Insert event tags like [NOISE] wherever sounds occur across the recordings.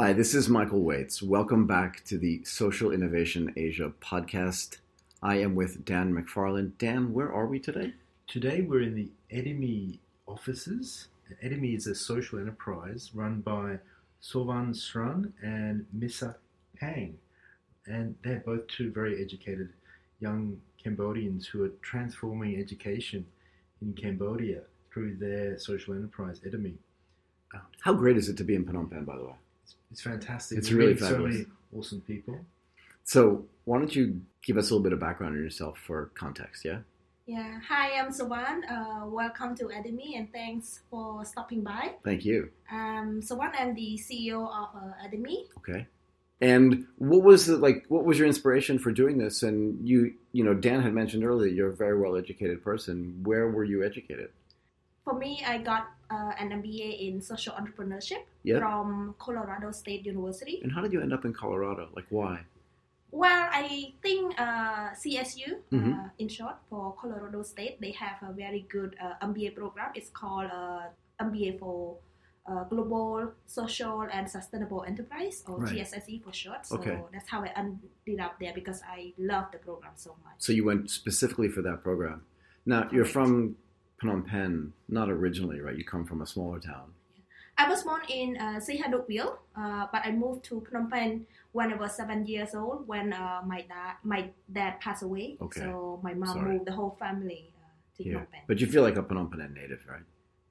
Hi, this is Michael Waits. Welcome back to the Social Innovation Asia podcast. I am with Dan McFarland. Dan, where are we today? Today we're in the Edimi offices. Edimi is a social enterprise run by Sovan Srun and Misa Pang. And they're both two very educated young Cambodians who are transforming education in Cambodia through their social enterprise, Edimi. How great is it to be in Phnom Penh, by the way? It's, it's fantastic. It's We really meet So fabulous. many awesome people. So, why don't you give us a little bit of background on yourself for context, yeah? Yeah, hi, I'm Sawan. Uh, welcome to Academy and thanks for stopping by. Thank you. Um, Sawan, I'm the CEO of uh, Academy. Okay. And what was the, like? What was your inspiration for doing this? And you, you know, Dan had mentioned earlier you're a very well educated person. Where were you educated? For me, I got uh, an MBA in social entrepreneurship Yeah. from Colorado State University. And how did you end up in Colorado? Like, why? Well, I think uh, CSU, uh, Mhm. in short, for Colorado State, they have a very good uh, MBA program. It's called uh, MBA for uh, Global Social and Sustainable Enterprise, or Right. GSSE for short. So Okay. that's how I ended up there because I love the program so much. So you went specifically for that program. Now you're from Phnom Penh, not originally, right? You come from a smaller town. I was born in uh, Sihanoukville, uh, but I moved to Phnom Penh when I was seven years old. When uh, my dad my dad passed away, Okay. so my mom Sorry. moved the whole family uh, to Here, Phnom Penh. but you feel like a Phnom Penh native, right?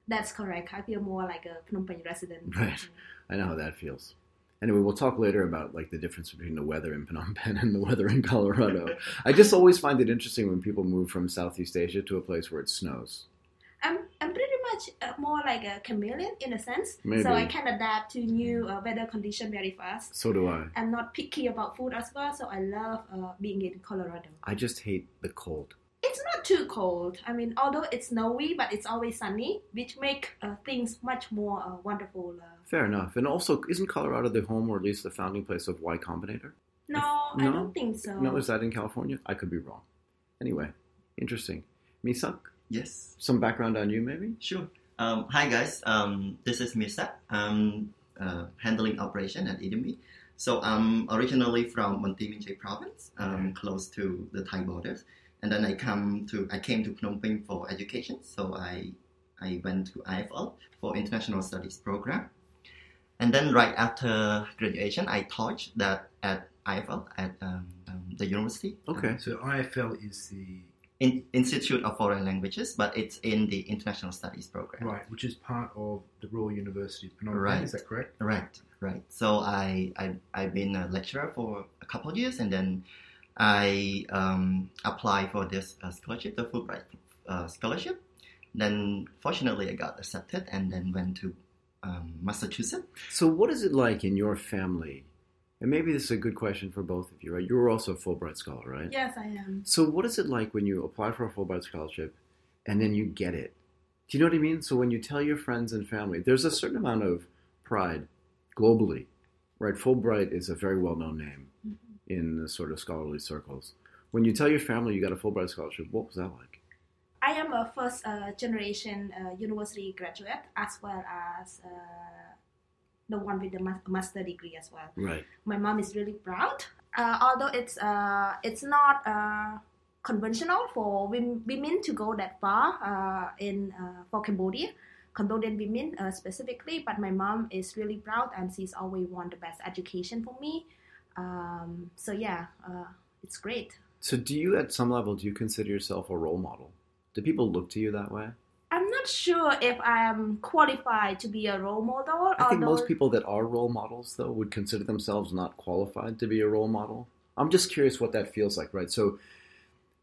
That's correct. I feel more like a Phnom Penh resident. [LAUGHS] Right. I know how that feels. Anyway, we'll talk later about like the difference between the weather in Phnom Penh and the weather in Colorado. [LAUGHS] I just always find it interesting when people move from Southeast Asia to a place where it snows. I'm I'm pretty much uh, more like a chameleon in a sense. Maybe. So I can adapt to new uh, weather condition very fast. So do I. I'm not picky about food as well, so I love uh, being in Colorado. I just hate the cold. It's not too cold. I mean, although it's snowy, but it's always sunny, which make uh, things much more uh, wonderful. Uh, Fair enough. And also, isn't Colorado the home or at least the founding place of Y Combinator? no, No? I don't think so. No, is that in California? I could be wrong. Anyway, interesting. Misa, Yes, some background on you maybe? sure. Um, hi guys, um, this is Mirsa. I'm uh, handling operation at Idemi. So I'm originally from Banteay Meanchey province, um, close to the Thai borders, and then I come to I came to Phnom Penh for education. So I I went to IFL for international studies program, and then right after graduation, I taught that at IFL at um, um, the university. Okay. So IFL is the in, Institute of Foreign Languages, but it's in the International Studies program. right, which is part of the Royal University of Phnom Penh. Right. Is that correct? Right, right. So I, I I've been a lecturer for a couple of years, and then I um, applied for this uh, scholarship, the Fulbright uh, scholarship. Then fortunately, I got accepted, and then went to um, Massachusetts. So, what is it like in your family? And maybe this is a good question for both of you, right? You were also a Fulbright scholar, right? Yes, I am. So, what is it like when you apply for a Fulbright scholarship and then you get it? Do you know what I mean? So, when you tell your friends and family, there's a certain amount of pride globally, right? Fulbright is a very well known name in the sort of scholarly circles. When you tell your family you got a Fulbright scholarship, what was that like? I am a first uh, generation uh, university graduate as well as uh, the one with the ma- master degree as well. Right. My mom is really proud. Uh, although it's uh, it's not uh, conventional for women to go that far uh, in uh, for Cambodia, Cambodian women uh, specifically. But my mom is really proud, and she's always want the best education for me. Um, so yeah, uh, it's great. So, do you, at some level, do you consider yourself a role model? Do people look to you that way? I'm not sure if I'm qualified to be a role model. I think most people that are role models, though, would consider themselves not qualified to be a role model. I'm just curious what that feels like, right? So,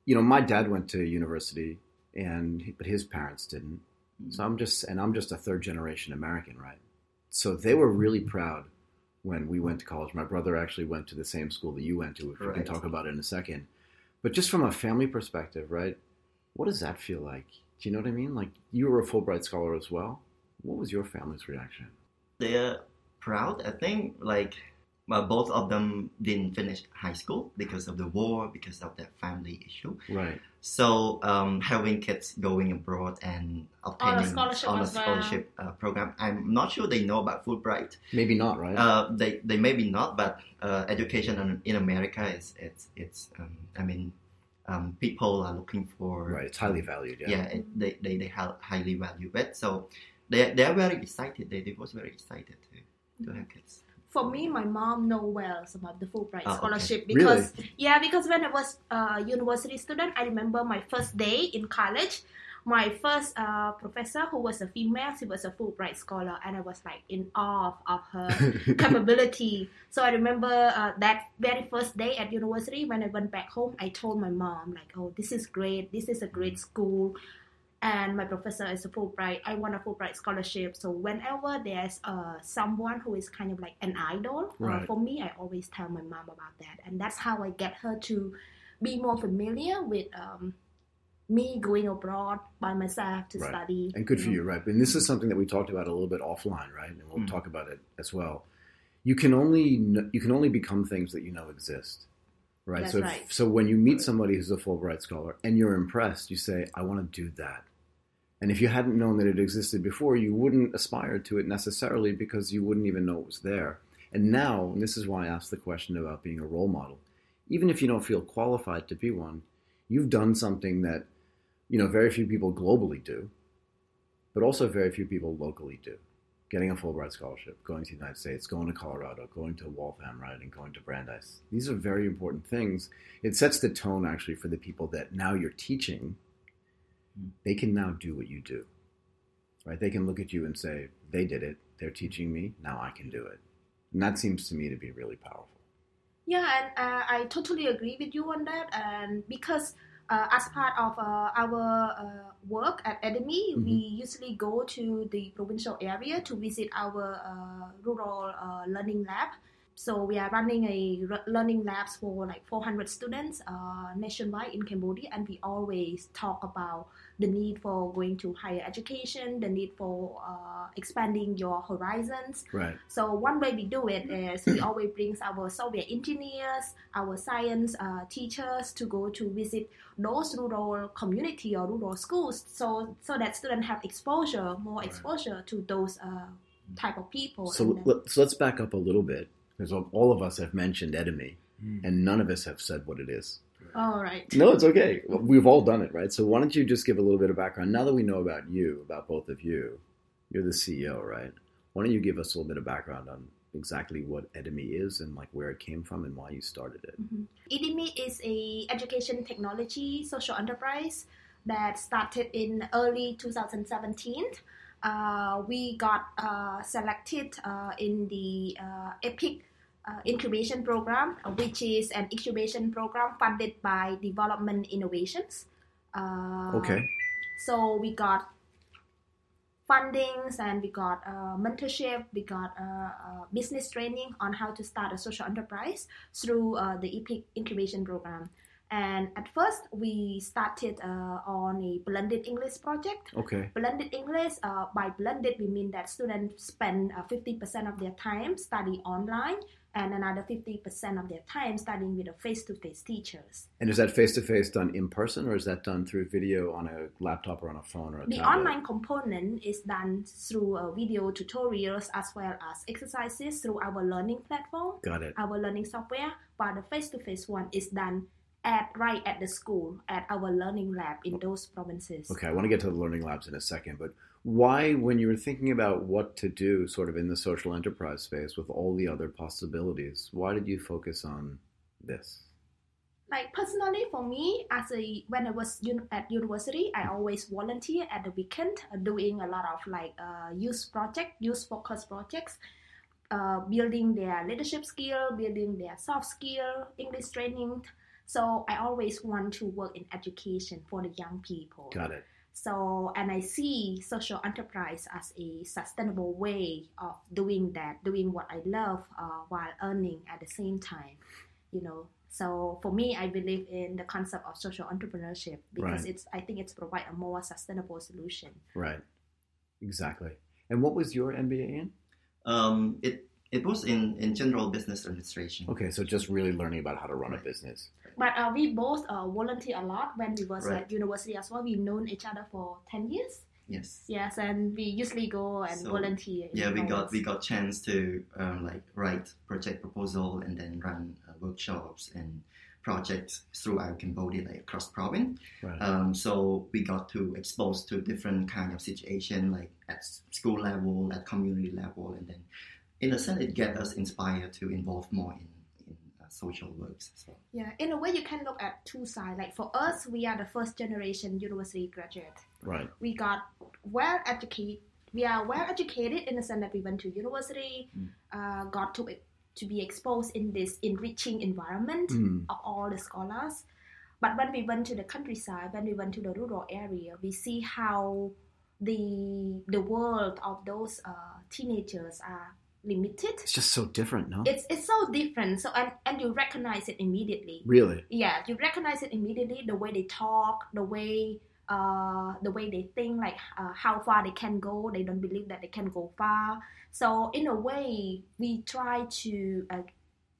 you know, my dad went to university, and but his parents didn't. So I'm just, and I'm just a third generation American, right? So they were really proud when we went to college. My brother actually went to the same school that you went to, which we can talk about in a second. But just from a family perspective, right? What does that feel like? Do you know what I mean? Like you were a Fulbright scholar as well. What was your family's reaction? They're proud. I think like well, both of them didn't finish high school because of the war, because of their family issue. Right. So um, having kids going abroad and obtaining scholarship on a as well. scholarship uh, program, I'm not sure they know about Fulbright. Maybe not, right? Uh, they they maybe not, but uh, education in, in America is it's it's um, I mean um, people are looking for right. It's highly valued. Yeah. yeah, they they they hi- highly value it. So they they are very excited. They they was very excited to to have kids. For me, my mom know well about the Fulbright Oh, okay. scholarship Really? because yeah, because when I was a university student, I remember my first day in college. My first uh, professor, who was a female, she was a Fulbright scholar, and I was like in awe of her [LAUGHS] capability. So I remember uh, that very first day at university when I went back home, I told my mom like, "Oh, this is great. This is a great school." And my professor is a Fulbright. I want a Fulbright scholarship. So whenever there's uh, someone who is kind of like an idol, uh, for me, I always tell my mom about that, and that's how I get her to be more familiar with um, me going abroad by myself to Right. study. And good for know. you, right? And this is something that we talked about a little bit offline, right? And we'll Mm. talk about it as well. You can only kn- you can only become things that you know exist, right? That's so if- right. so when you meet somebody who's a Fulbright scholar and you're impressed, you say, "I want to do that." And if you hadn't known that it existed before, you wouldn't aspire to it necessarily because you wouldn't even know it was there. And now, and this is why I asked the question about being a role model. Even if you don't feel qualified to be one, you've done something that you know very few people globally do, but also very few people locally do. Getting a Fulbright scholarship, going to the United States, going to Colorado, going to Waltham, right, and going to Brandeis. These are very important things. It sets the tone actually for the people that now you're teaching. They can now do what you do, right? They can look at you and say, "They did it. They're teaching me. Now I can do it." And that seems to me to be really powerful. Yeah, and uh, I totally agree with you on that. And because uh, as part of uh, our uh, work at Academy, we usually go to the provincial area to visit our uh, rural uh, learning lab. So we are running a learning labs for like 400 students uh, nationwide in Cambodia, and we always talk about the need for going to higher education, the need for uh, expanding your horizons, Right. so one way we do it is we always bring our software engineers, our science uh, teachers to go to visit those rural community or rural schools, so so that students have exposure, more Right. exposure to those uh, type of people. So, let, so let's back up a little bit because all of us have mentioned Edemy, Mm. and none of us have said what it is. all right. No, it's okay. We've all done it, right? So why don't you just give a little bit of background? Now that we know about you, about both of you, you're the CEO, right? Why don't you give us a little bit of background on exactly what Edemy is and like where it came from and why you started it? IDIMI is a education technology social enterprise that started in early 2017. Uh, we got uh, selected uh, in the uh, EPIC uh, incubation program, which is an incubation program funded by Development Innovations. Uh, Okay. So we got fundings and we got uh, mentorship, we got uh, uh, business training on how to start a social enterprise through uh, the EPIC incubation program. And at first, we started uh, on a blended English project. Okay. Blended English, uh, by blended, we mean that students spend uh, 50% of their time studying online and another 50% of their time studying with the face-to-face teachers. And is that face to face done in person or is that done through video on a laptop or on a phone or a The tablet? online component is done through uh, video tutorials as well as exercises through our learning platform, Got it. our learning software, but the face-to-face one is done at right at the school at our learning lab in those provinces. Okay, I want to get to the learning labs in a second, but why, when you were thinking about what to do sort of in the social enterprise space with all the other possibilities, why did you focus on this? Like personally, for me, as a when I was un- at university, I always volunteer at the weekend, uh, doing a lot of like uh, youth project, youth focused projects, uh, building their leadership skill, building their soft skill, English training. So I always want to work in education for the young people. Got it. So, and I see social enterprise as a sustainable way of doing that, doing what I love uh, while earning at the same time, you know. So for me, I believe in the concept of social entrepreneurship because Right. it's, I think it's provide a more sustainable solution. Right. Exactly. And what was your MBA in? Um, it it was in, in general business administration. Okay, so just really learning about how to run a business. But uh, we both uh, volunteer a lot when we was Right. at university as well. We've known each other for ten years. Yes. Yes, and we usually go and So, volunteer. Yeah, we got we got chance to um, like write project proposal and then run uh, workshops and projects throughout Cambodia, like across province. Right. Um, so we got to expose to different kind of situation, like at school level, at community level, and then in a sense, it gets us inspired to involve more in in uh, social works. So Yeah, in a way, you can look at two sides. Like for us, we are the first generation university graduate. right. We got well educated. We are well educated in the sense that we went to university, Mm. uh, got to to be exposed in this enriching environment Mm. of all the scholars. But when we went to the countryside, when we went to the rural area, we see how the the world of those uh, teenagers are limited. It's just so different, no? It's it's so different. So and, and you recognize it immediately. really? Yeah, you recognize it immediately. The way they talk, the way uh, the way they think, like uh, how far they can go. They don't believe that they can go far. So in a way, we try to uh,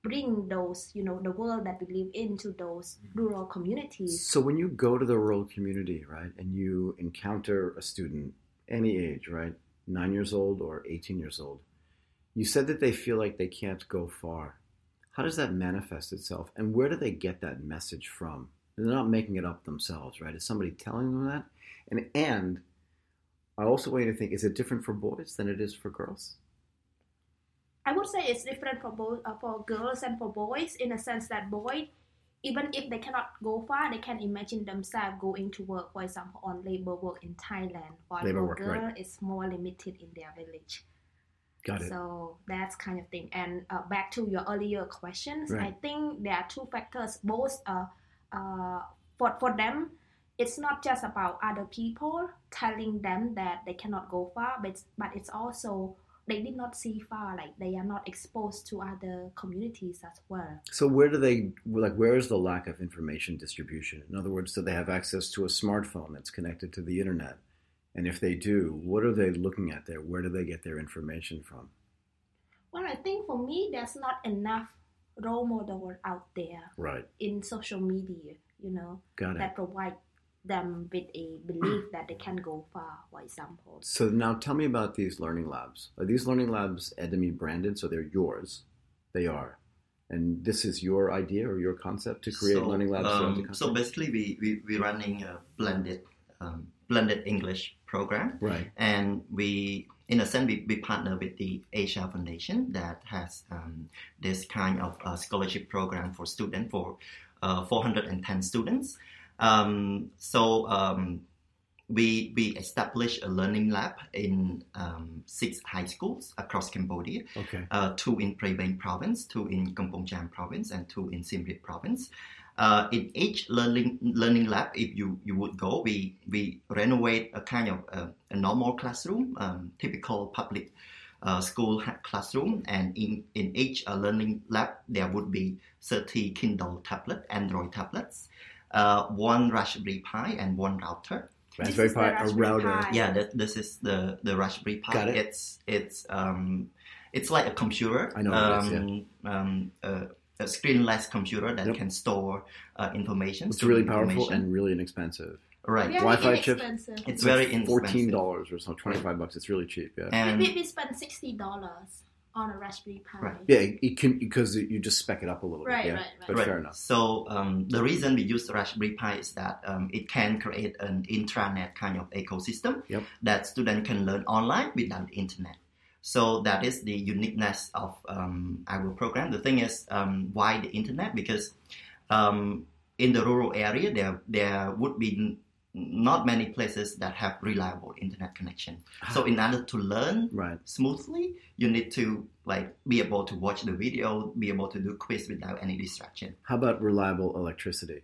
bring those, you know, the world that we live into those rural communities. So when you go to the rural community, right, and you encounter a student, any age, right, nine years old or 18 years old, you said that they feel like they can't go far. How does that manifest itself? And where do they get that message from? They're not making it up themselves, right? Is somebody telling them that? And and I also want you to think: Is it different for boys than it is for girls? I would say it's different for both uh, for girls and for boys in a sense that boy, even if they cannot go far, they can imagine themselves going to work, for example, on labor work in Thailand. While Labor work, girl, right. it's more limited in their village. Got it. So that's kind of thing. And uh, back to your earlier questions, I think there are two factors. Both uh, uh, for for them, it's not just about other people telling them that they cannot go far, but but it's also they did not see far. Like they are not exposed to other communities as well. So where do they like? Where is the lack of information distribution? In other words, do they have access to a smartphone that's connected to the internet? And if they do, what are they looking at there? Where do they get their information from? Well, I think for me, there's not enough role model out there Right. in social media. You know. That provide them with a belief that they can go far, for example. So now tell me about these learning labs. Are these learning labs Edemy branded? So they're yours. They are. And this is your idea or your concept to create so, learning labs Um, so basically, we we we're running a blended um, blended English program. right. and we in a sense we, we partner with the asia foundation that has um, this kind of uh, scholarship program for students for uh, 410 students um, so um, we we established a learning lab in um, six high schools across cambodia Okay. uh, two in Prey Veng province, two in Kampong Cham province, and two in Siem Reap province. Uh, in each learning learning lab, if you, you would go, we we renovate a kind of uh, a normal classroom, um, typical public uh, school classroom, and in in each uh, learning lab there would be 30 Kindle tablet, Android tablets, uh, one Raspberry Pi, and one router. Raspberry Pi, a router. Pi. Yeah, that, this is the the Raspberry Pi. Got it. It's it's um it's like a computer. I know what it is, um, um, uh, a screenless computer that Yep. can store uh, information. It's really powerful information. and really inexpensive. right. Very Wi-Fi chip? inexpensive. It's very inexpensive. Fourteen dollars or so, twenty five bucks. It's really cheap. Yeah. And we, we spend sixty dollars on a Raspberry Pi. Right. Yeah, it, it can because you just spec it up a little Right, bit. Yeah, right, right. but Right. fair enough. So um, the reason we use Raspberry Pi is that um, it can create an intranet kind of ecosystem Yep. that students can learn online without the internet. So that is the uniqueness of um, our program. The thing is, um, why the internet? Because um, in the rural area, there there would be not many places that have reliable internet connection. So in order to learn Right. smoothly, you need to like be able to watch the video, be able to do quiz without any distraction How about reliable electricity?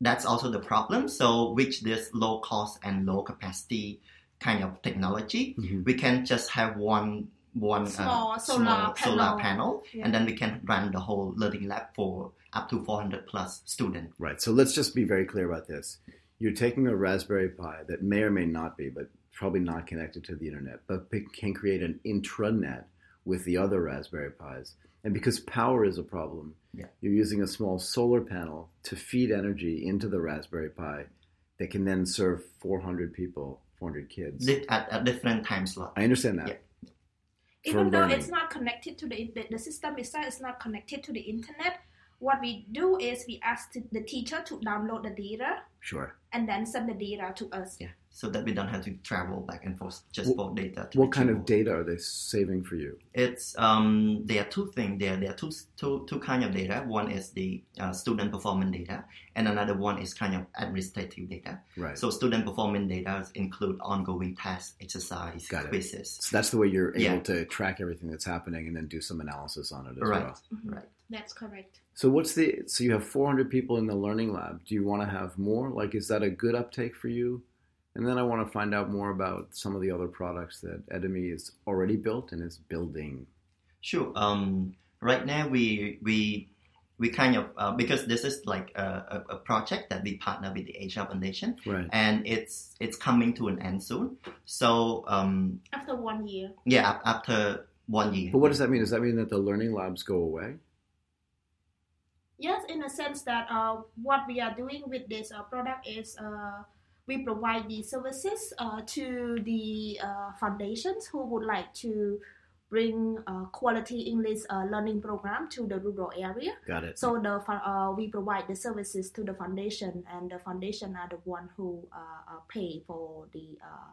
that's also the problem. So with this low cost and low capacity kind of technology, Mhm. we can just have one one Small uh, solar small solar panel. panel, Yeah. and then we can run the whole learning lab for up to 400 plus students. Right. So let's just be very clear about this. You're taking a Raspberry Pi that may or may not be, but probably not connected to the internet, but can create an intranet with the other Raspberry Pis. And because power is a problem, Yeah. you're using a small solar panel to feed energy into the Raspberry Pi that can then serve 400 people, 400 kids. At, at different time slot. I understand that. Yeah. Even though learning. it's not connected to the the, the system itself is not connected to the internet, what we do is we ask the teacher to download the data Sure. and then send the data to us. Yeah. So that we don't have to travel back and forth just Wh- for data. to What kind of data are they saving for you? It's um, there are two things. There there are two two two kind of data. One is the uh, student performance data, and another one is kind of administrative data. Right. So student performance data include ongoing tasks, exercise, Got it. So that's the way you're able Yeah. to track everything that's happening and then do some analysis on it as Right. well. Right. That's correct. So what's the so you have 400 people in the learning lab. Do you want to have more? Like is that a good uptake for you? And then I want to find out more about some of the other products that Edemy is already built and is building. Sure. Um, right now we we we kind of uh, because this is like a, a, a project that we partner with the Asia Foundation, Right. and it's it's coming to an end soon. So um, After one year. yeah, after one year. But what does that mean? Does that mean that the learning labs go away? Yes, in a sense that uh, what we are doing with this uh, product is uh, we provide the services uh, to the uh, foundations who would like to bring uh, quality English uh, learning program to the rural area. Got it. So the uh, we provide the services to the foundation, and the foundation are the one who pay for the uh,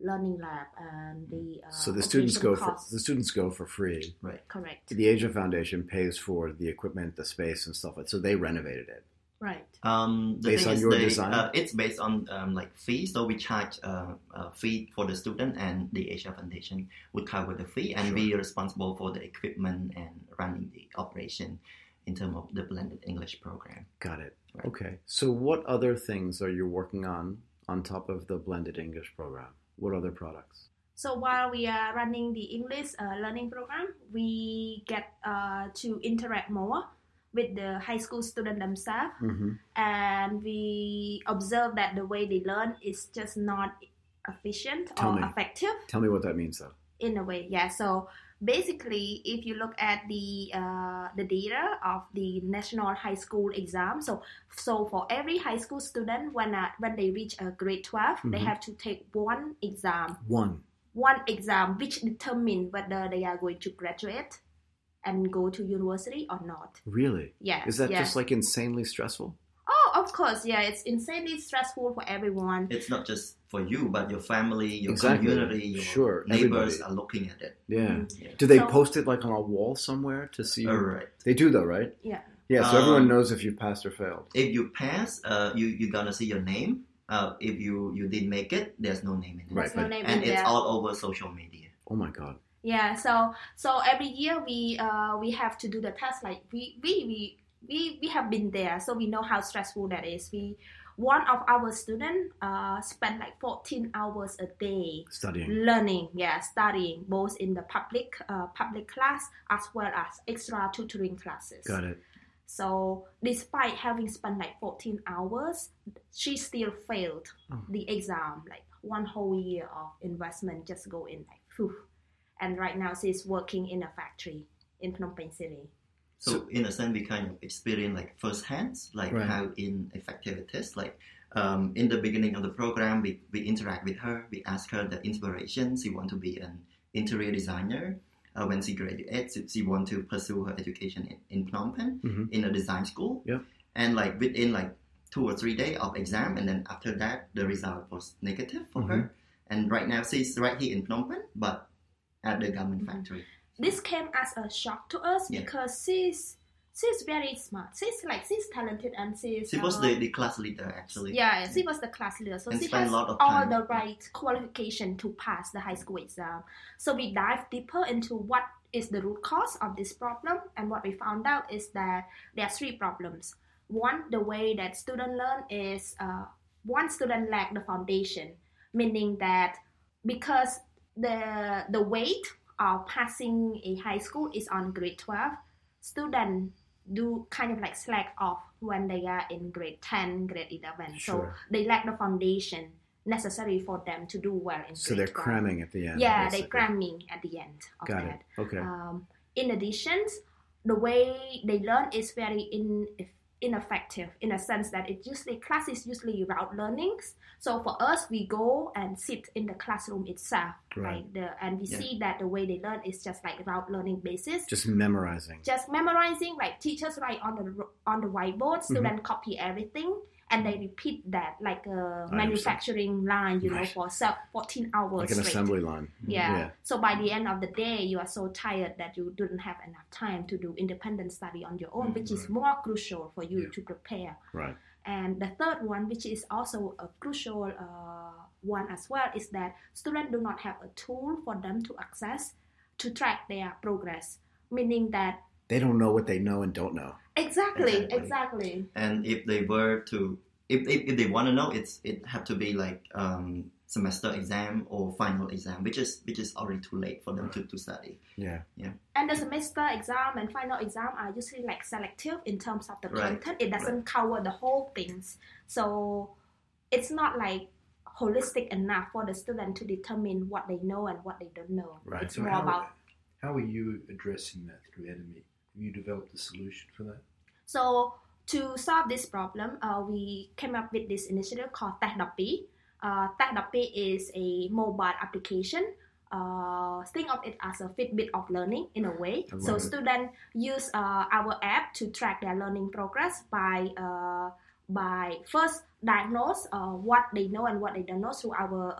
learning lab and the. Uh, So the students go operation for the students go for free. Right correct, The Asia Foundation pays for the equipment, the space, and stuff. like So they renovated it. Right. Um, the Based thing on is your they, design? Uh, it's based on um, like fee, so we charge uh, a fee for the student, and the Asia Foundation would cover the fee, and Sure. we are responsible for the equipment and running the operation in terms of the blended English program. Got it. Right. Okay. So what other things are you working on on top of the blended English program? What other products? So while we are running the English uh, learning program, we get uh, to interact more with the high school student themselves, Mm-hmm. and we observe that the way they learn is just not efficient Tell or me. effective Tell me what that means, though. in a way. Yeah. So basically, if you look at the uh, the data of the national high school exam, so so for every high school student, when uh, when they reach uh, grade 12 they Mhm. have to take one exam One. one exam which determine whether they are going to graduate and go to university or not. Really? Yeah. Is that yes. just like insanely stressful? Oh, of course. Yeah, it's insanely stressful for everyone. It's not just for you, but your family, your Exactly. community, your Sure, neighbors everybody. are looking at it. Yeah. Mm. Yeah. Do they So- post it like on a wall somewhere to see? All right. They do, though, right? Yeah. Yeah. So everyone Um, knows if you passed or failed. If you pass, uh, you you gonna see your name. Uh, if you you didn't make it, there's no name in it. Right, There's no but- name and in it's there. all over social media. Oh my God. Yeah, so so every year we uh we have to do the test. Like we we we we, we have been there, so we know how stressful that is. We one of our student uh spent like 14 hours a day Studying. learning, yeah, studying both in the public uh public class as well as extra tutoring classes. Got it. So despite having spent like 14 hours, she still failed Oh. the exam. Like one whole year of investment just go in like phew. And right now she's working in a factory in Phnom Penh City. So, So- in a sense, we kind of experience like first hands, like Right. how ineffective it is. Like um, in the beginning of the program, we, we interact with her. We ask her the inspiration. She want to be an interior designer. Uh, when she graduates, she, she want to pursue her education in, in Phnom Penh Mhm. in a design school. Yeah. And like within like two or three days of exam, and then after that, the result was negative for Mhm. her. And right now, she's right here in Phnom Penh, but at the garment Mhm. factory. This came as a shock to us Yeah. because she's she's very smart. She's like she's talented and she's She was uh, the, the class leader actually. Yeah, she was the class leader, so And she has a lot of all the right qualification to pass the high school exam. So we dive deeper into what is the root cause of this problem, and what we found out is that there are three problems. One, the way that student learn is uh, one student lack the foundation, meaning that because the the weight of passing a high school is on grade twelve, students do kind of like slack off when they are in grade 10 grade 11 so they lack the foundation necessary for them to do well in So they're 12. cramming at the end. Yeah, basically. they're cramming at the end of Got that. it. Okay. Um, in addition, the way they learn is very in, ineffective in a sense that it usually class is usually route learnings. So for us, we go and sit in the classroom itself, Right. like the and we Yeah. see that the way they learn is just like route learning basis. Just memorizing. Just memorizing, like teachers write on the on the whiteboard, Mm-hmm. students copy everything, and they repeat that like a manufacturing line, you know, Right. for se- fourteen hours Like an straight. assembly line. Yeah. Yeah. So by the end of the day, you are so tired that you didn't have enough time to do independent study on your own, Mm, which is more crucial for you Yeah. to prepare. Right. And the third one, which is also a crucial uh, one as well, is that students do not have a tool for them to access to track their progress. Meaning that They don't know what they know and don't know. exactly, Exactly. exactly, and if they were to if, if, if they want to know it's it have to be like um, semester exam or final exam which is which is already too late for them to, to study Yeah. Yeah. And the semester exam and final exam are usually like selective in terms of the Right. content. It doesn't cover the whole things. So it's not like holistic enough for the student to determine what they know and what they don't know. Right. It's So more how, about how are you addressing that through Edemy? You developed a solution for that? So to solve this problem, uh, we came up with this initiative called Tesdopi. Uh, Tesdopi is a mobile application. Uh, think of it as a Fitbit of learning in a way. So it. students use uh, our app to track their learning progress by uh, by first diagnose uh, what they know and what they don't know through our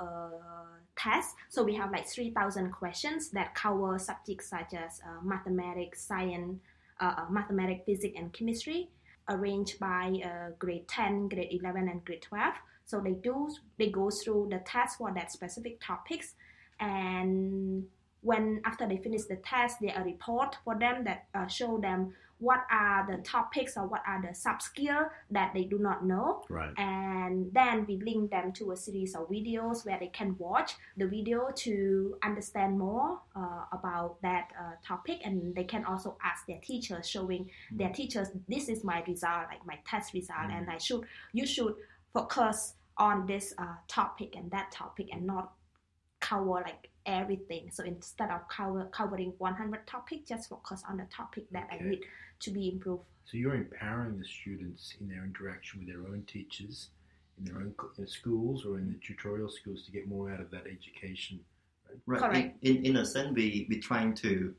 uh. So we have like 3,000 questions that cover subjects such as uh, mathematics, science, uh, uh, mathematics, physics, and chemistry, arranged by uh, grade 10, grade 11, and grade 12. So they do they go through the test for that specific topics, and when after they finish the test, there are a report for them that uh, show them what are the topics or what are the sub skill that they do not know. Right. and then we link them to a series of videos where they can watch the video to understand more uh, about that uh, topic. And they can also ask their teachers showing their teachers this is my result like my test result and i should you should focus on this uh, topic and that topic and not cover like everything so instead of cover, covering 100 topics just focus on the topic that i need to be improved So you're empowering the students in their interaction with their own teachers, in their own cl- uh, schools or in the tutorial schools to get more out of that education. Right. Correct. In, in, in a sense, we we trying to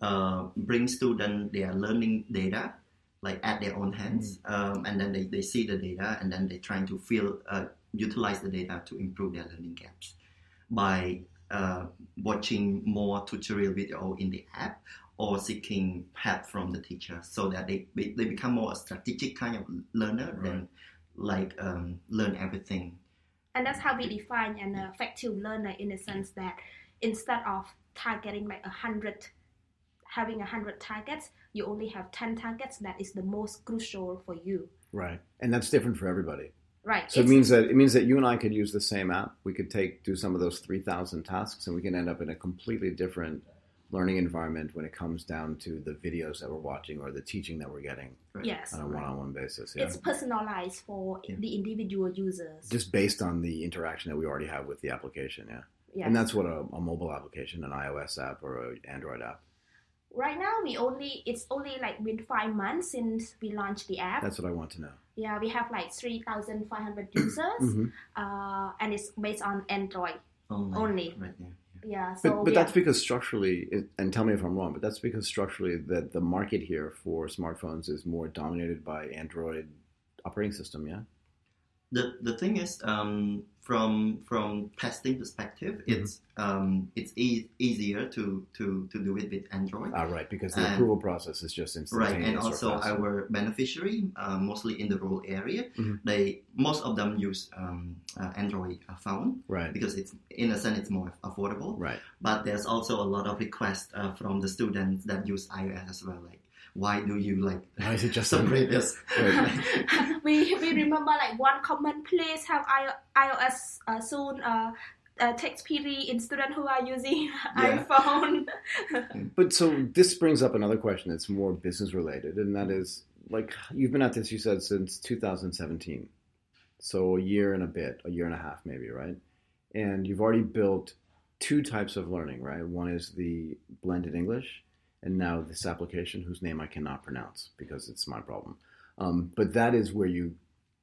uh, bring students their learning data like at their own hands, um, and then they, they see the data, and then they're trying to feel uh, utilize the data to improve their learning gaps by uh, watching more tutorial video in the app or seeking help from the teacher, so that they they they become more a strategic kind of learner than like um, learn everything and that's how we define an effective learner in the sense that instead of targeting like a hundred having a hundred targets you only have 10 targets that is the most crucial for you Right. And that's different for everybody. Right So it means that it means that you and I could use the same app. We could take do some of those three thousand tasks, and we can end up in a completely different learning environment when it comes down to the videos that we're watching or the teaching that we're getting yes on a one-on-one basis. Yeah. it's personalized for Yeah. the individual users Just based on the interaction that we already have with the application. Yeah. yes. And that's what a, a mobile application, an iOS app or an Android app. right now we only it's only like been five months since we launched the app That's what I want to know. Yeah we have like 3500 users Mhm. uh, and it's based on android only. Only. Right, yeah. yeah so But, but that's because structurally, it- and tell me if I'm wrong, but that's because structurally that the market here for smartphones is more dominated by Android operating system. Yeah. The the thing is um, from from testing perspective Mm-hmm. it's um, it's e- easier to, to to do it with android Ah, right. Because the And- approval process is just instantaneous. right and also our beneficiary uh, mostly in the rural area Mhm. they most of them use um, uh, android uh, phone right. because it's in a sense it's more affordable Right. but there's also a lot of requests uh, from the students that use ios as well like why do you like Why is it just on- [LAUGHS] separate this [LAUGHS] [LAUGHS] we we remember like one common place have iOS uh, soon uh, uh, text PD in students who are using Yeah. iPhone. But so this brings up another question that's more business related, and that is like you've been at this, you said, since 2017. so a year and a bit, a year and a half maybe, right? And you've already built two types of learning, right? One is the blended English, and now this application whose name I cannot pronounce because it's my problem. Um, but that is where you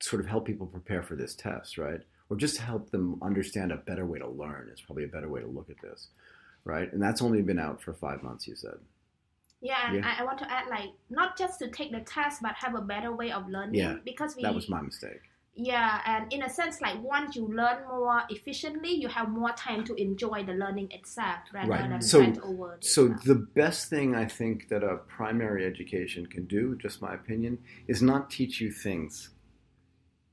sort of help people prepare for this test, right? Or just help them understand a better way to learn is probably a better way to look at this, right? And that's only been out for five months, you said. Yeah, and Yeah. I, I want to add like not just to take the test, but have a better way of learning. Yeah, because we That was my mistake. Yeah, and in a sense, like once you learn more efficiently, you have more time to enjoy the learning itself rather Right. than So- spend over. the So stuff. the best thing I think that a primary education can do, just my opinion, is not teach you things,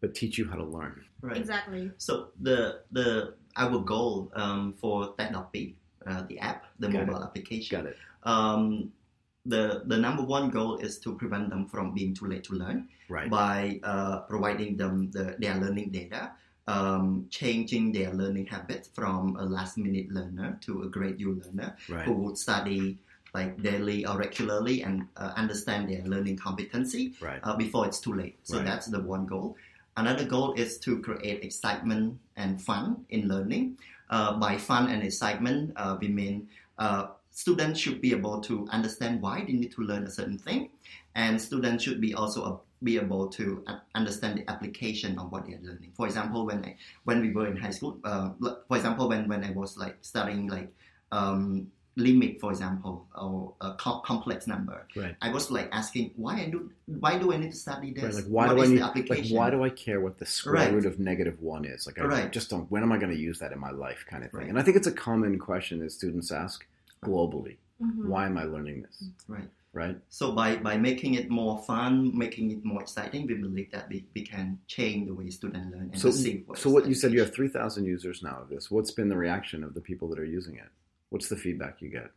but teach you how to learn. Right. exactly. So the the our goal um, for Tesdopi, uh, the app, the Got mobile application, Got it. um, the the number one goal is to prevent them from being too late to learn Right. by uh, providing them the, their learning data, um, changing their learning habits from a last minute learner to a grade U learner Right. who would study like daily or regularly and uh, understand their learning competency Right. uh, before it's too late. So that's the one goal. Another goal is to create excitement and fun in learning. Uh, by fun and excitement, uh, we mean uh, students should be able to understand why they need to learn a certain thing, and students should be also be able to understand the application of what they are learning. For example, when I when we were in high school, uh, for example, when when I was like studying like um, limit, for example, or a co- complex number, Right. I was like asking why I do why do I need to study this? Right, like why What do I need? the Like application? why do I care what the square Right. root of negative one is? Like I Right. just don't. When am I going to use that in my life? Kind of thing. And I think it's a common question that students ask globally. Mhm. Why am I learning this? Right. Right. So by, by making it more fun, making it more exciting, we believe that we, we can change the way students learn and So, perceive what so what you said you have three thousand users now of this. What's been the reaction of the people that are using it? What's the feedback you get?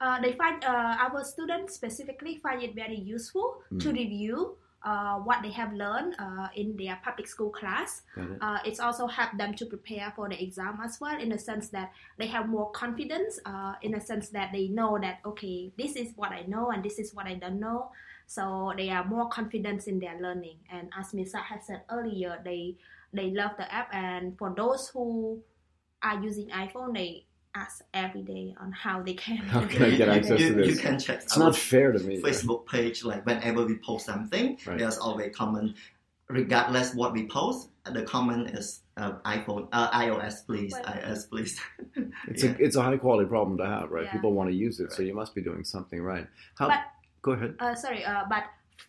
Uh, they find uh, our students specifically find it very useful to Mm. review uh, what they have learned uh, in their public school class. It? Uh, it's also helped them to prepare for the exam as well, in the sense that they have more confidence. Uh, in the sense that they know that okay, this is what I know and this is what I don't know. So they are more confident in their learning. And as Misa has said earlier, they they love the app. And for those who are using iPhone, they ask every day on how they can. How can I [LAUGHS] get access you, to this? You can check It's our not fair to me. Facebook page. Like whenever we post something, Right. there's always comment. Regardless what we post, the comment is uh, iPhone, uh, iOS, please, Well- iOS, please. [LAUGHS] It's Yeah. a it's a high quality problem to have, right? Yeah. People want to use it, so you must be doing something right. How? But- go ahead. Uh, sorry, uh, but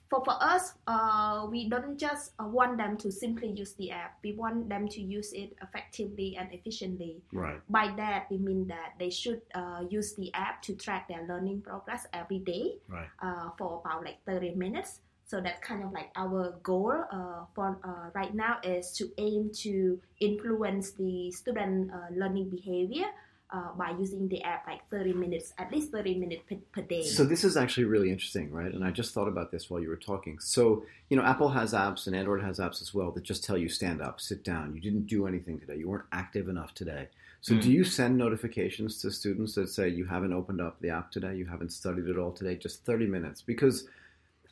for, for us, uh, we don't just uh, want them to simply use the app. We want them to use it effectively and efficiently. Right. By that, we mean that they should uh, use the app to track their learning progress every day Right. uh, for about like 30 minutes. So that's kind of like our goal uh, for uh, right now is to aim to influence the student uh, learning behavior uh, by using the app like 30 minutes, at least 30 minutes per, per day. So this is actually really interesting, right? And I just thought about this while you were talking. So you know, Apple has apps and Android has apps as well that just tell you stand up, sit down. You didn't do anything today. You weren't active enough today. So Mm. do you send notifications to students that say you haven't opened up the app today, you haven't studied at all today, just 30 minutes? Because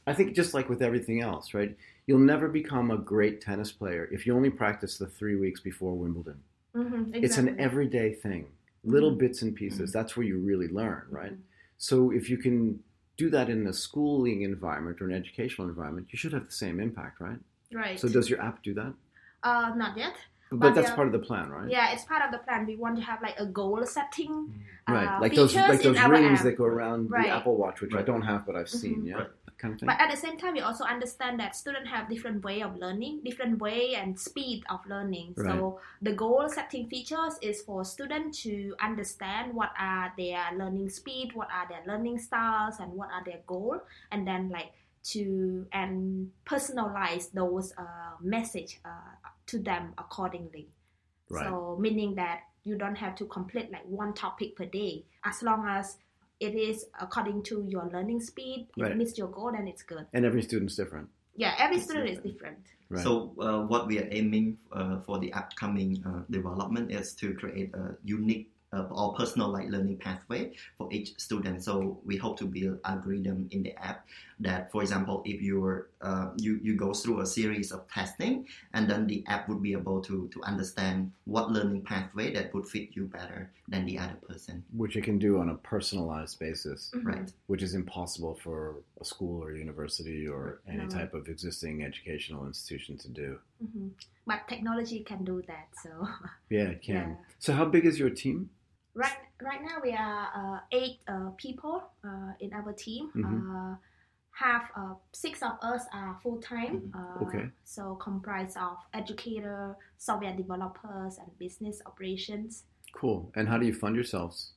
I think just like with everything else, right? You'll never become a great tennis player if you only practice the three weeks before Wimbledon. Mhm, It's an everyday thing, little Mhm. bits and pieces. That's where you really learn, right? Mhm. So if you can do that in a schooling environment or an educational environment, you should have the same impact, right? Right. So does your app do that? uh, not yet. But, But that's yeah. part of the plan, right? Yeah, it's part of the plan. We want to have like a goal setting. Right. uh, like those like those in rings app. that go around Right. the Apple Watch, which I don't have, but I've seen. Mhm. Yeah, Right. kind of thing. But at the same time, we also understand that students have different way of learning, different way and speed of learning. So the goal setting features is for students to understand what are their learning speed, what are their learning styles, and what are their goal, and then like to and personalize those uh, message uh, to them accordingly. Right. So meaning that you don't have to complete like one topic per day, as long as it is according to your learning speed, it Right. meets your goal, then it's good. and every student's different. Yeah, every It's student is different. different. Right. So uh, what we are aiming uh, for the upcoming uh, development is to create a unique uh, or personalized learning pathway for each student. So we hope to build algorithm in the app that, for example, if you're uh, you you go through a series of testing, and then the app would be able to to understand what learning pathway that would fit you better than the other person. Which it can do on a personalized basis, Mhm. Right. which is impossible for a school or university or any No. type of existing educational institution to do. Mhm. But technology can do that. So Yeah, it can. [LAUGHS] Yeah. So, how big is your team? Right right now we are uh, eight uh, people uh, in our team. Half uh, six of us are full time. Uh, Okay. So comprised of educator, software developers, and business operations Cool. And how do you fund yourselves?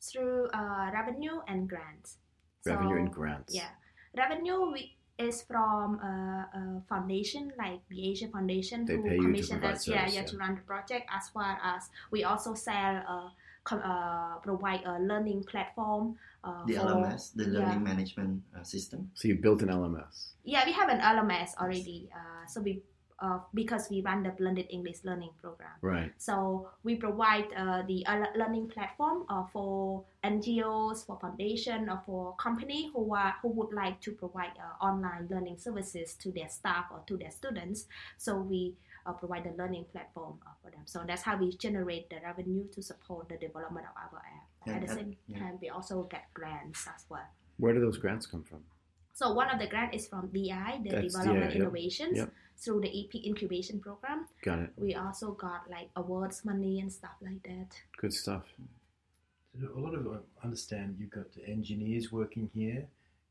through uh, revenue and grants. Revenue and grants. Yeah, revenue we, is from a, a foundation like the Asia Foundation They who pay you to commission us, yeah, yeah, yeah. to run the project as well as we also sell, uh, uh, provide a learning platform. Uh, The for, LMS, the yeah. learning management uh, system. So, you built an LMS. Yeah, we have an LMS already. Uh, so we uh, because we run the blended English learning program. Right. So we provide uh, the uh, learning platform uh, for NGOs, for foundation, or for company who are who would like to provide uh, online learning services to their staff or to their students. So we uh, provide the learning platform uh, for them. So that's how we generate the revenue to support the development of our app. Yeah, At the same yeah. time, we also get grants as well. Where do those grants come from? So one of the grant is from DI, the That's Development DI, yep, Innovations, yep. through the EP incubation program. Got it. We also got like awards money and stuff like that. Good stuff. So a lot of I understand you've got the engineers working here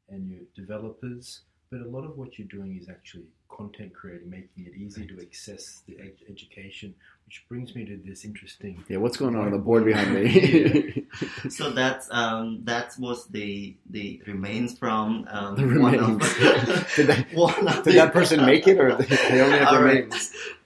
and your developers, but a lot of what you're doing is actually content creating, making it easy to access the ed- education, which brings me to this interesting. Yeah, what's going on on the board behind me? [LAUGHS] So that's um, that was the the remains from um, The one remains. [LAUGHS] [LAUGHS] of Did that- Did the- that person make it, or they only have All their right.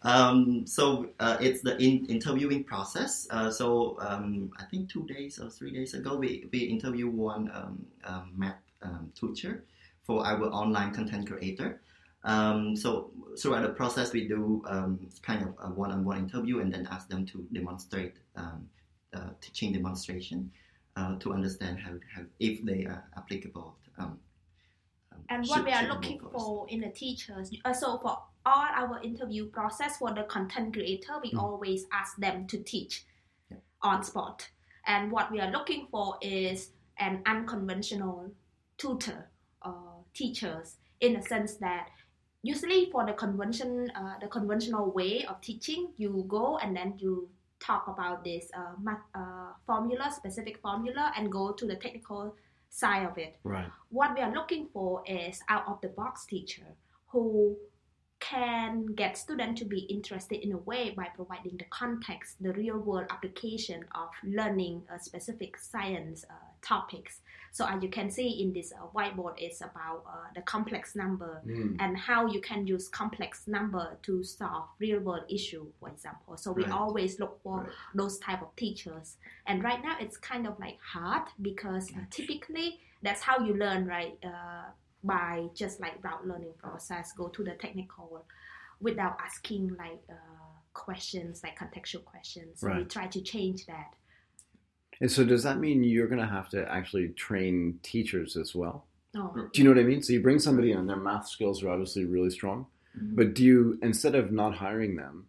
Um, so uh, it's the in, interviewing process. Uh, so um, I think two days or three days ago, we, we interviewed one um, um, math um, teacher for our online content creator. Um, so throughout the process, we do um, kind of a one-on-one interview and then ask them to demonstrate um, uh, teaching demonstration uh, to understand how, how if they are applicable. Um, um, And what we are looking for in the teachers, uh, so for all our interview process for the content creator, we Mm. always ask them to teach Yeah. on spot. And what we are looking for is an unconventional tutor or teachers in the sense that usually for the convention, uh, the conventional way of teaching, you go and then you talk about this uh, math, uh, formula, specific formula, and go to the technical side of it Right. what we are looking for is out of the box teacher who can get students to be interested in a way by providing the context, the real world application of learning a specific science uh, topics. So as you can see in this uh, whiteboard, it's about uh, the complex number Mm. and how you can use complex number to solve real world issue, for example. So we Right. always look for Right. those type of teachers. And right now it's kind of like hard because uh, typically that's how you learn, right? Uh, by just like route learning process, go to the technical without asking like uh, questions, like contextual questions. So we try to change that. And so, does that mean you're going to have to actually train teachers as well? Oh, Do you know what I mean? So you bring somebody in, their math skills are obviously really strong, Mhm. but do you, instead of not hiring them,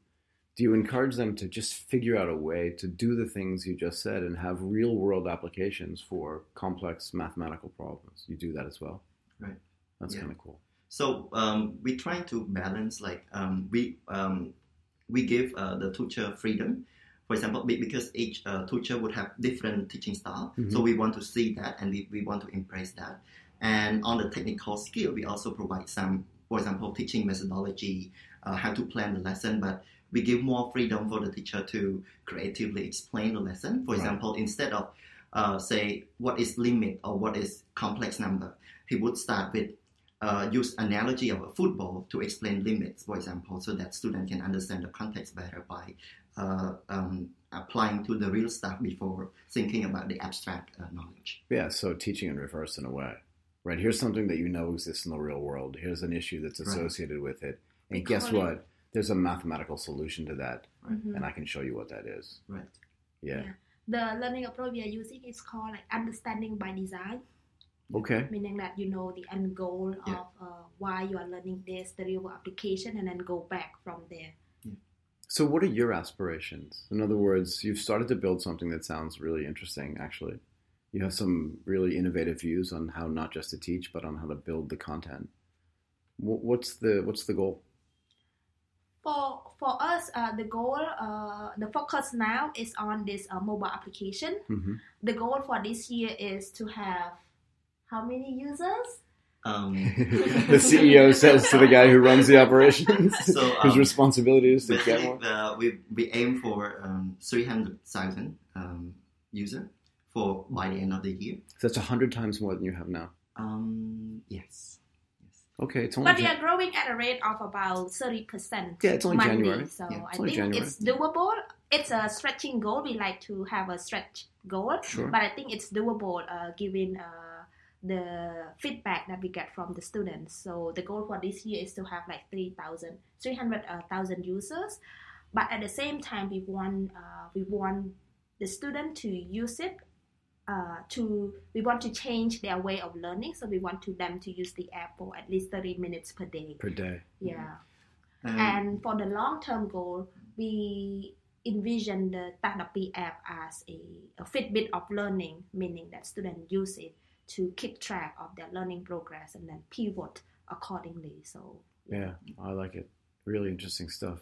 do you encourage them to just figure out a way to do the things you just said and have real world applications for complex mathematical problems? You do that as well? Right. That's Yeah. kind of cool. So um, we try to balance like um, we um, we give uh, the teacher freedom. For example, because each uh, teacher would have different teaching style, Mhm. so we want to see that and we, we want to embrace that. And on the technical skill, we also provide some, for example, teaching methodology, uh, how to plan the lesson, but we give more freedom for the teacher to creatively explain the lesson. For Right. example, instead of uh, say what is limit or what is complex number, he would start with uh, use analogy of a football to explain limits, for example, so that student can understand the context better by uh, um, applying to the real stuff before thinking about the abstract uh, knowledge. Yeah, so teaching in reverse in a way. Right, here's something that you know exists in the real world. Here's an issue that's Right. associated with it. And We guess call it- what? There's a mathematical solution to that, mhm. and I can show you what that is. Right. Yeah. Yeah. the learning approach we are using is called like understanding by design, Okay. meaning that you know the end goal Yeah. of uh, why you are learning this, the real application, and then go back from there. So, what are your aspirations? In other words, you've started to build something that sounds really interesting, actually. You have some really innovative views on how not just to teach, but on how to build the content. What's the what's the goal? For for us, uh, the goal, uh, the focus now is on this uh, mobile application. hmm The goal for this year is to have how many users? Um, [LAUGHS] the CEO says to the guy who runs the operations, [LAUGHS] So, whose um, responsibility is to get basically, more. uh, we we aim for um, three hundred thousand um, user for by the end of the year. So that's hundred times more than you have now. Um, yes. Yes. Okay, it's only But we are growing at a rate of about thirty percent. Yeah, it's only monthly, January. So Yeah, I it's only think January. it's doable. It's a stretching goal. We like to have a stretch goal, Sure. but I think it's doable uh, given uh, the feedback that we get from the students. So the goal for this year is to have like 3,000, 300,000 users. But at the same time, we want uh, we want the student to use it. Uh, to we want to change their way of learning, so we want to them to use the app for at least 30 minutes per day. per day. Yeah. Um, And for the long term goal, we envision the Tesdopi app as a, a Fitbit of learning, meaning that students use it to keep track of their learning progress and then pivot accordingly. So Yeah, I like it. Really interesting stuff.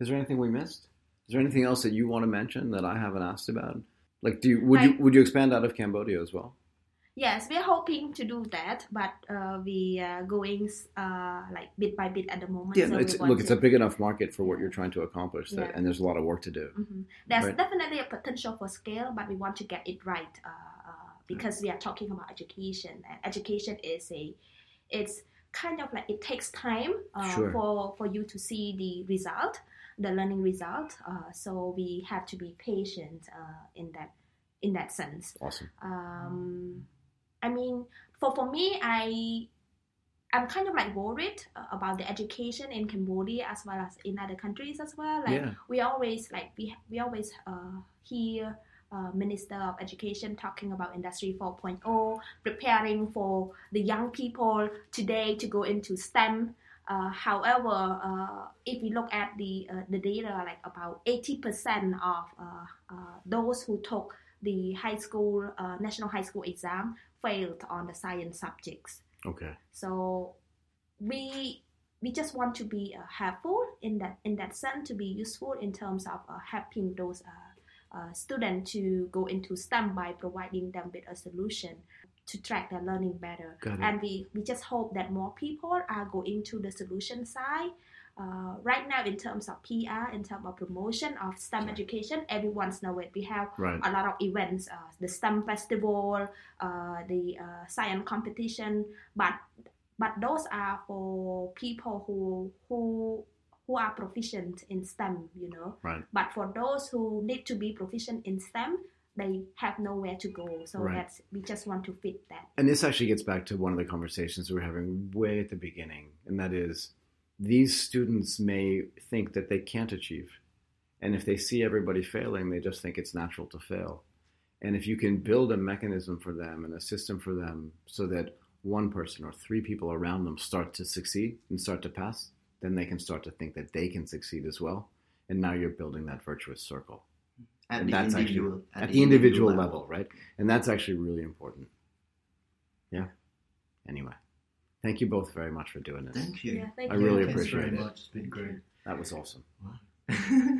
Is there anything we missed? Is there anything else that you want to mention that I haven't asked about? Like, do you, would you would you expand out of Cambodia as well? yes, we're hoping to do that, but uh, we are going uh, like bit by bit at the moment. Yeah, so it's, look, it's to- a big enough market for what you're trying to accomplish, that, Yeah. and there's a lot of work to do. Mhm. There's Right. definitely a potential for scale, but we want to get it right uh, because we are talking about education, and education is a, it's kind of like it takes time uh, Sure. for for you to see the result, the learning result. Uh, so we have to be patient uh, in that in that sense. Awesome. Um, I mean, for for me, I I'm kind of like worried uh, about the education in Cambodia as well as in other countries as well. Like yeah, we always like we we always uh, hear uh, Minister of Education talking about Industry 4.0, preparing for the young people today to go into STEM. Uh, however, uh, if we look at the uh, the data, like about 80% of uh, uh, those who took the high school uh, national high school exam failed on the science subjects. okay. So we we just want to be uh, helpful in that in that sense to be useful in terms of uh, helping those uh, uh, to go into STEM by providing them with a solution to track their learning better. And we, we just hope that more people are going to the solution side. Uh, right now, in terms of PR, in terms of promotion of STEM Sure. education, everyone's know it. We have Right. a lot of events, uh, the STEM festival, uh, the uh, science competition, but but those are for people who who who are proficient in STEM, you know. Right. But for those who need to be proficient in STEM, they have nowhere to go. So Right. that's we just want to fit that. And this actually gets back to one of the conversations we were having way at the beginning, and that is these students may think that they can't achieve. And if they see everybody failing, they just think it's natural to fail. And if you can build a mechanism for them and a system for them so that one person or three people around them start to succeed and start to pass, then they can start to think that they can succeed as well. And now you're building that virtuous circle at and the that's actually- individual at the individual level, right? And that's actually really important. Yeah. Anyway, thank you both very much for doing this. Thank you. Yeah, thank I you. really Thanks appreciate very it. much. It's been great. That was awesome. Wow. [LAUGHS]